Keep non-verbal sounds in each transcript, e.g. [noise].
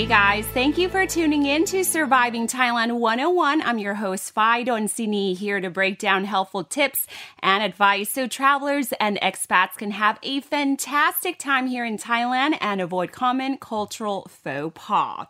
Hey guys, thank you for tuning in to Surviving Thailand 101. I'm your host, Phi Donsini, here to break down helpful tips and advice so travelers and expats can have a fantastic time here in Thailand and avoid common cultural faux pas.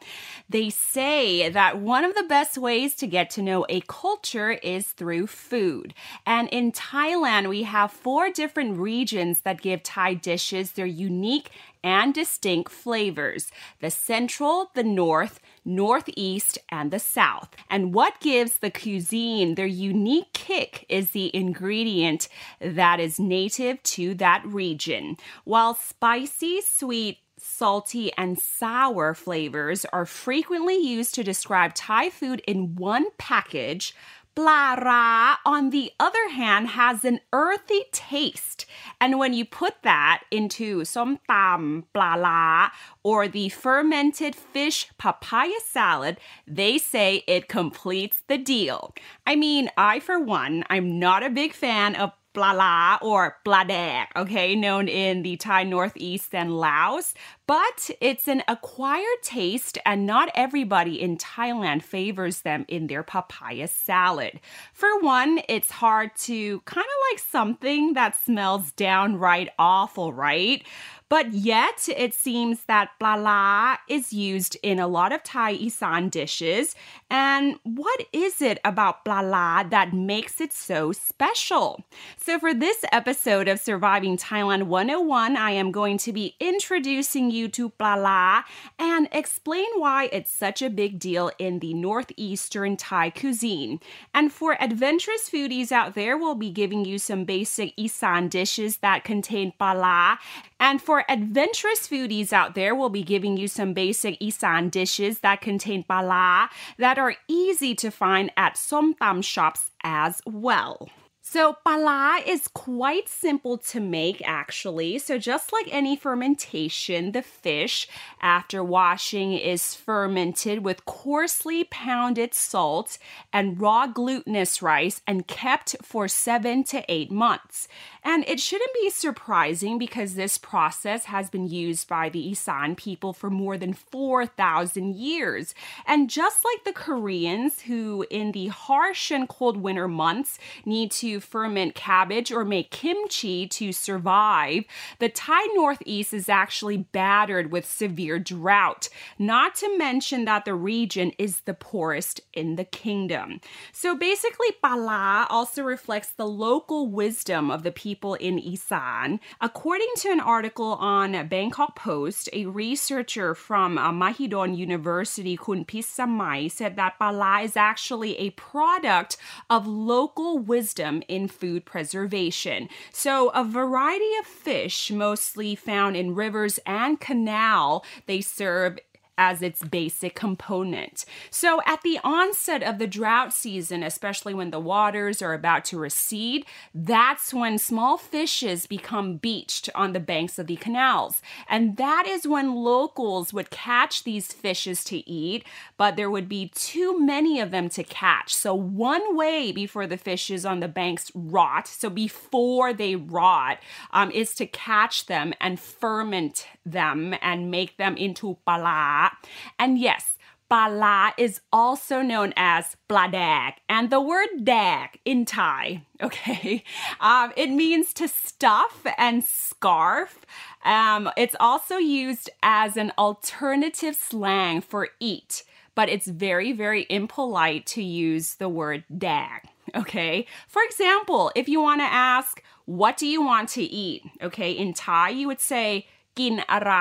They say that one of the best ways to get to know a culture is through food. And in Thailand, we have four different regions that give Thai dishes their unique and distinct flavors the central, the north, northeast, and the south. And what gives the cuisine their unique kick is the ingredient that is native to that region. While spicy, sweet, salty, and sour flavors are frequently used to describe Thai food in one package. Pla ra on the other hand, has an earthy taste. And when you put that into som tam pla or the fermented fish papaya salad, they say it completes the deal. I mean, I, for one, I'm not a big fan of blala or bladek, okay, known in the Thai Northeast and Laos, but it's an acquired taste and not everybody in Thailand favors them in their papaya salad. For one, it's hard to kind of like something that smells downright awful, right? But yet, it seems that blala is used in a lot of Thai Isan dishes. And what is it about blala that makes it so special? So, for this episode of Surviving Thailand 101, I am going to be introducing you to blala and explain why it's such a big deal in the northeastern Thai cuisine. And for adventurous foodies out there, we'll be giving you some basic Isan dishes that contain blala. And for adventurous foodies out there, we'll be giving you some basic Isan dishes that contain blala that are easy to find at som tam shops as well. So, pala is quite simple to make actually. So, just like any fermentation, the fish, after washing, is fermented with coarsely pounded salt and raw glutinous rice and kept for seven to eight months. And it shouldn't be surprising because this process has been used by the Isan people for more than 4,000 years. And just like the Koreans, who in the harsh and cold winter months need to ferment cabbage or make kimchi to survive, the Thai Northeast is actually battered with severe drought, not to mention that the region is the poorest in the kingdom. So basically, pala also reflects the local wisdom of the people people in Isan. According to an article on Bangkok Post, a researcher from uh, Mahidol University, Kun Pisamai, said that pala is actually a product of local wisdom in food preservation. So, a variety of fish, mostly found in rivers and canal, they serve as its basic component. So, at the onset of the drought season, especially when the waters are about to recede, that's when small fishes become beached on the banks of the canals. And that is when locals would catch these fishes to eat, but there would be too many of them to catch. So, one way before the fishes on the banks rot, so before they rot, um, is to catch them and ferment them and make them into pala and yes, Pala is also known as bladag, and the word dag in Thai, [laughs] okay, um, it means to stuff and scarf. Um, it's also used as an alternative slang for eat, but it's very, very impolite to use the word dag, okay? For example, if you want to ask, what do you want to eat? Okay, in Thai, you would say, กินอะไร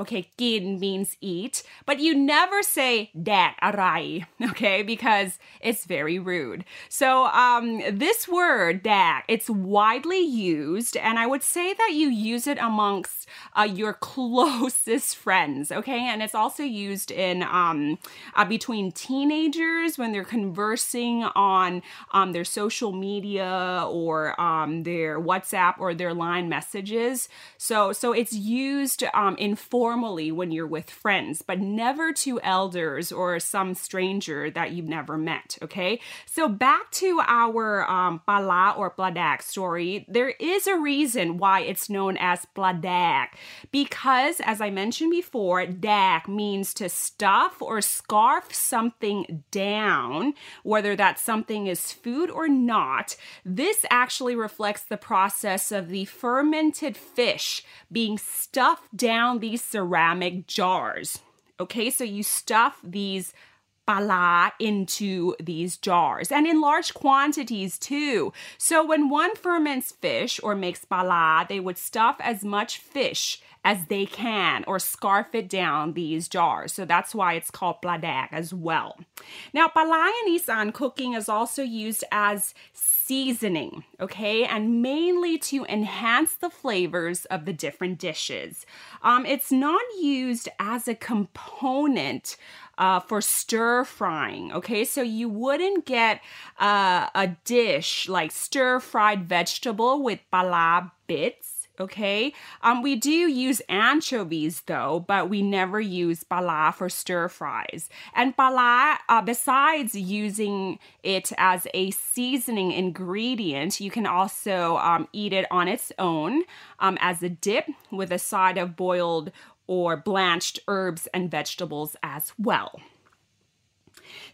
okay กิน means eat but you never say แดกอะไร [laughs] okay because it's very rude so um, this word แดก it's widely used and I would say that you use it amongst uh, your [laughs] closest friends okay and it's also used in um, uh, between teenagers when they're conversing on um, their social media or um, their WhatsApp or their line messages so so it's used used um, informally when you're with friends, but never to elders or some stranger that you've never met. Okay, so back to our um, bala or bladak story. There is a reason why it's known as bladak because, as I mentioned before, dak means to stuff or scarf something down, whether that something is food or not. This actually reflects the process of the fermented fish being stuffed stuff down these ceramic jars. Okay, so you stuff these bala into these jars and in large quantities too. So when one ferments fish or makes bala, they would stuff as much fish as they can or scarf it down these jars. So that's why it's called bladak as well. Now, bala in Isan cooking is also used as seasoning, okay, and mainly to enhance the flavors of the different dishes. Um, it's not used as a component uh, for stir frying. Okay, so you wouldn't get uh, a dish like stir fried vegetable with bala bits okay? Um, we do use anchovies though, but we never use bala for stir fries. And bala, uh, besides using it as a seasoning ingredient, you can also um, eat it on its own um, as a dip with a side of boiled or blanched herbs and vegetables as well.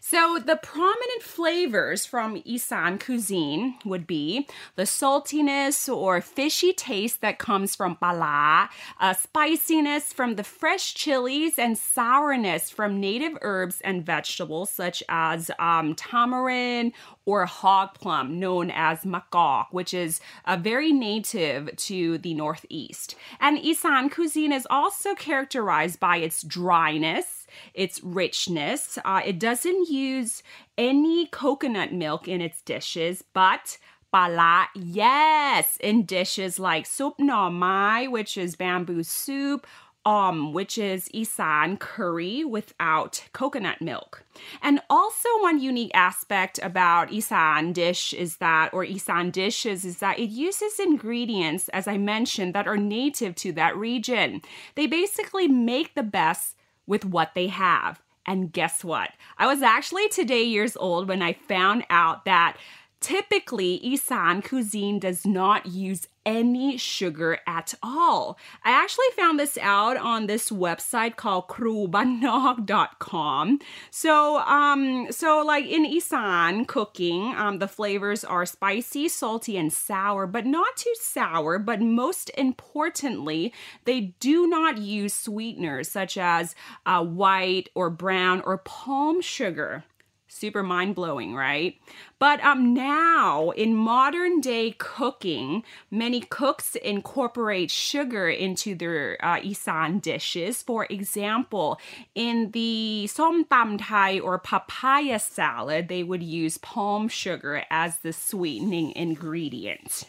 So, the prominent flavors from Isan cuisine would be the saltiness or fishy taste that comes from bala, uh, spiciness from the fresh chilies, and sourness from native herbs and vegetables such as um, tamarind or hog plum, known as makok, which is very native to the Northeast. And Isan cuisine is also characterized by its dryness, its richness. Uh, it doesn't use any coconut milk in its dishes, but Bala, yes, in dishes like soup no mai, which is bamboo soup, um, which is Isan curry without coconut milk. And also, one unique aspect about Isan dish is that, or Isan dishes, is that it uses ingredients, as I mentioned, that are native to that region. They basically make the best with what they have. And guess what? I was actually today years old when I found out that typically Isan cuisine does not use any sugar at all. I actually found this out on this website called krubanog.com. So, um, so like in Isan cooking, um, the flavors are spicy, salty, and sour, but not too sour. But most importantly, they do not use sweeteners such as uh, white or brown or palm sugar super mind blowing, right? But um, now in modern day cooking, many cooks incorporate sugar into their uh, Isan dishes. For example, in the som tam thai or papaya salad, they would use palm sugar as the sweetening ingredient.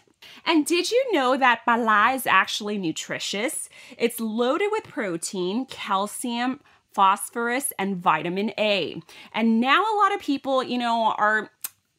And did you know that bala is actually nutritious? It's loaded with protein, calcium, phosphorus, and vitamin A. And now a lot of people, you know, are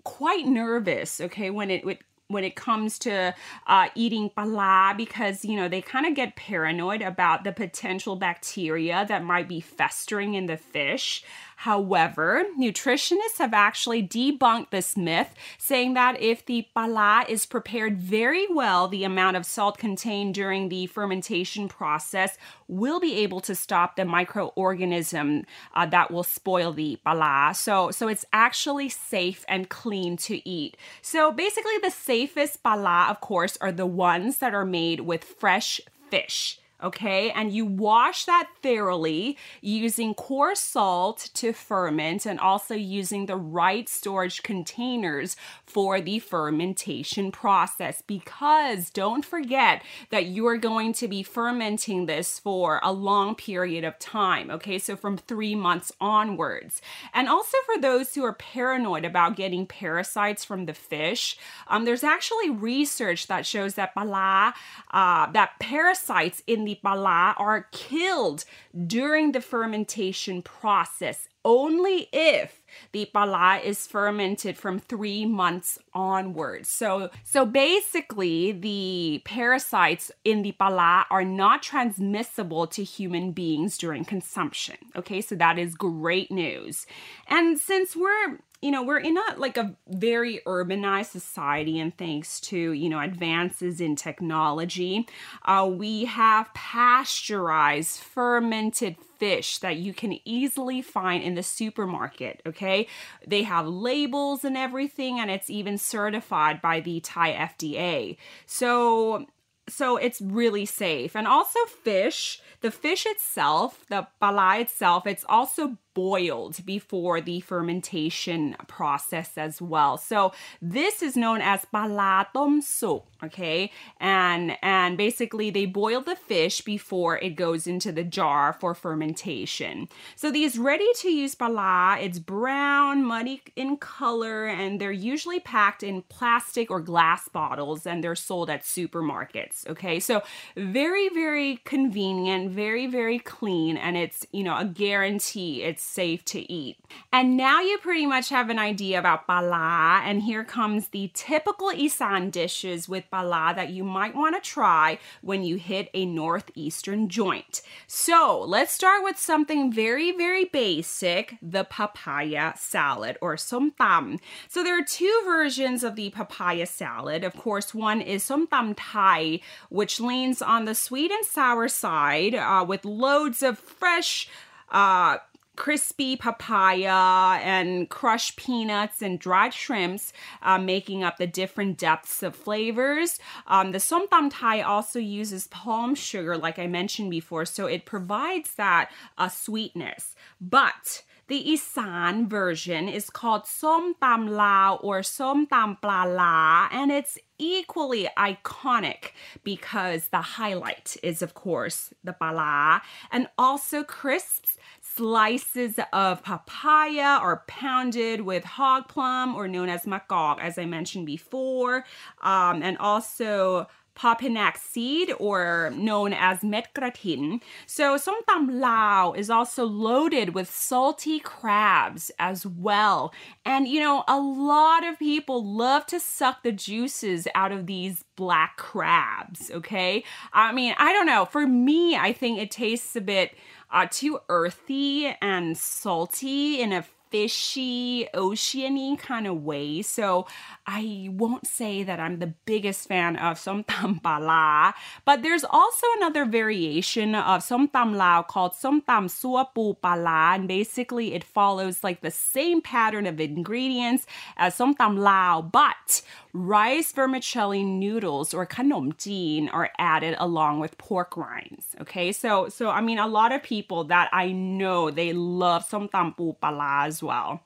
quite nervous, okay, when it, when it comes to uh, eating bala because you know they kind of get paranoid about the potential bacteria that might be festering in the fish However, nutritionists have actually debunked this myth, saying that if the bala is prepared very well, the amount of salt contained during the fermentation process will be able to stop the microorganism uh, that will spoil the bala. So, so it's actually safe and clean to eat. So basically, the safest bala, of course, are the ones that are made with fresh fish okay? And you wash that thoroughly using coarse salt to ferment and also using the right storage containers for the fermentation process because don't forget that you are going to be fermenting this for a long period of time, okay? So from three months onwards. And also for those who are paranoid about getting parasites from the fish, um, there's actually research that shows that bala, uh, that parasites in the bala are killed during the fermentation process only if the pala is fermented from three months onwards. So, so basically, the parasites in the pala are not transmissible to human beings during consumption. Okay, so that is great news. And since we're you know we're in a like a very urbanized society and thanks to you know advances in technology uh, we have pasteurized fermented fish that you can easily find in the supermarket, okay? They have labels and everything and it's even certified by the Thai FDA. So so it's really safe. And also fish, the fish itself, the pala itself, it's also boiled before the fermentation process as well. So this is known as palatom soup, okay? And and basically they boil the fish before it goes into the jar for fermentation. So these ready to use pala, it's brown, muddy in color and they're usually packed in plastic or glass bottles and they're sold at supermarkets, okay? So very very convenient, very very clean and it's, you know, a guarantee it's safe to eat. And now you pretty much have an idea about pala, and here comes the typical Isan dishes with pala that you might want to try when you hit a northeastern joint. So let's start with something very, very basic the papaya salad or somtam. So there are two versions of the papaya salad. Of course, one is somtam Thai, which leans on the sweet and sour side uh, with loads of fresh uh, crispy papaya and crushed peanuts and dried shrimps, uh, making up the different depths of flavors. Um, the somtam Thai also uses palm sugar, like I mentioned before, so it provides that uh, sweetness. But the Isan version is called Som Tam Lao or Som Tam Pla La, and it's equally iconic because the highlight is, of course, the pala and also crisps slices of papaya are pounded with hog plum or known as makok, as I mentioned before, um, and also Papinac seed or known as metgratin. So somtam lao is also loaded with salty crabs as well. And you know, a lot of people love to suck the juices out of these black crabs, okay? I mean, I don't know. For me, I think it tastes a bit uh, too earthy and salty in a fishy, oceany kind of way. So I won't say that I'm the biggest fan of [laughs] somtam pala, but there's also another variation of somtam lao called somtam suapu pala, and basically it follows like the same pattern of ingredients as somtam lao, but rice vermicelli noodles or kanom jin are added along with pork rinds. Okay, so so I mean a lot of people that I know they love somtam pu pala well.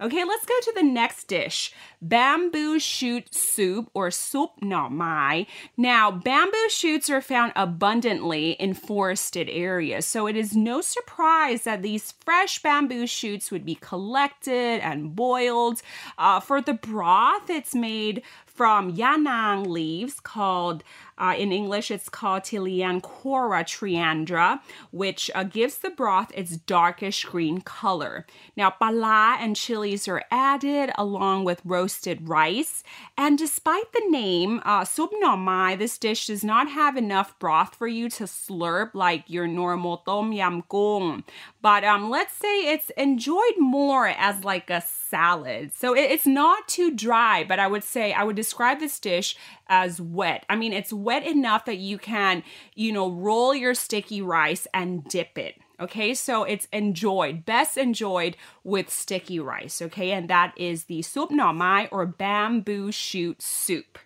Okay, let's go to the next dish bamboo shoot soup or soup no mai. Now, bamboo shoots are found abundantly in forested areas, so it is no surprise that these fresh bamboo shoots would be collected and boiled. Uh, for the broth, it's made from yanang leaves called uh, in English, it's called Tiliacora triandra, which uh, gives the broth its darkish green color. Now, pala and chilies are added along with roasted rice. And despite the name, uh, mai, this dish does not have enough broth for you to slurp like your normal tom yam goong. But um, let's say it's enjoyed more as like a salad. So it, it's not too dry, but I would say I would describe this dish as wet. I mean, it's wet enough that you can, you know, roll your sticky rice and dip it. Okay, so it's enjoyed, best enjoyed with sticky rice. Okay, and that is the soup mai or bamboo shoot soup.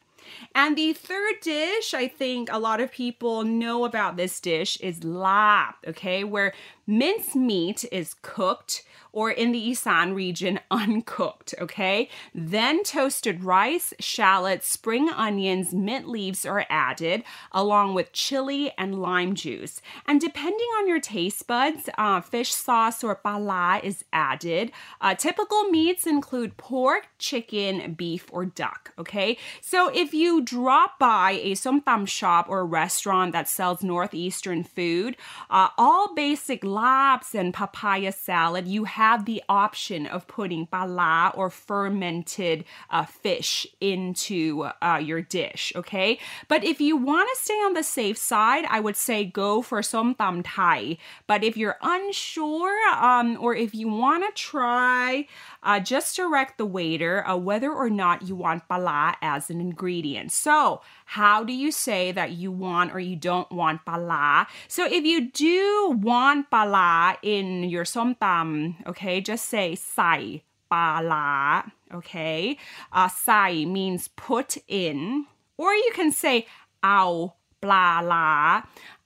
And the third dish, I think a lot of people know about this dish is la, okay, where mince meat is cooked or in the Isan region, [laughs] uncooked, okay? Then toasted rice, shallots, spring onions, mint leaves are added, along with chili and lime juice. And depending on your taste buds, uh, fish sauce or pala is added. Uh, typical meats include pork, chicken, beef, or duck, okay? So if you drop by a somtam shop or restaurant that sells northeastern food, uh, all basic labs and papaya salad, you have the option of putting pala or fermented uh, fish into uh, your dish, okay? But if you want to stay on the safe side, I would say go for som tam thai. But if you're unsure um, or if you want to try, uh, just direct the waiter uh, whether or not you want pala as an ingredient. So, how do you say that you want or you don't want pala? So if you do want pala in your somtam, okay, just say sai pala, okay? Uh, sai means put in, or you can say ao bla la.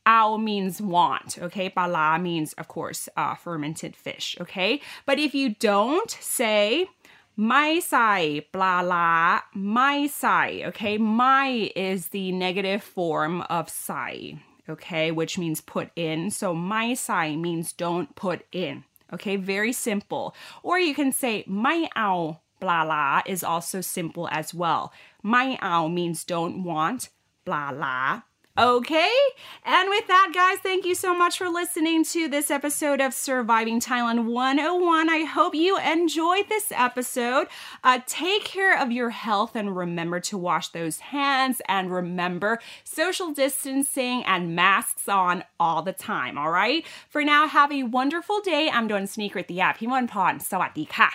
Ao means want, okay? Bala means, of course, uh, fermented fish, okay? But if you don't say my sai, bla la, my sai, okay? My is the negative form of sai, okay? Which means put in. So my sai means don't put in, okay? Very simple. Or you can say my ao, bla la is also simple as well. My ao means don't want, bla la Okay. And with that, guys, thank you so much for listening to this episode of Surviving Thailand 101. I hope you enjoyed this episode. Uh, take care of your health and remember to wash those hands and remember social distancing and masks on all the time. All right. For now, have a wonderful day. I'm doing sneaker at the app. Himon Pon. Sawadee ka.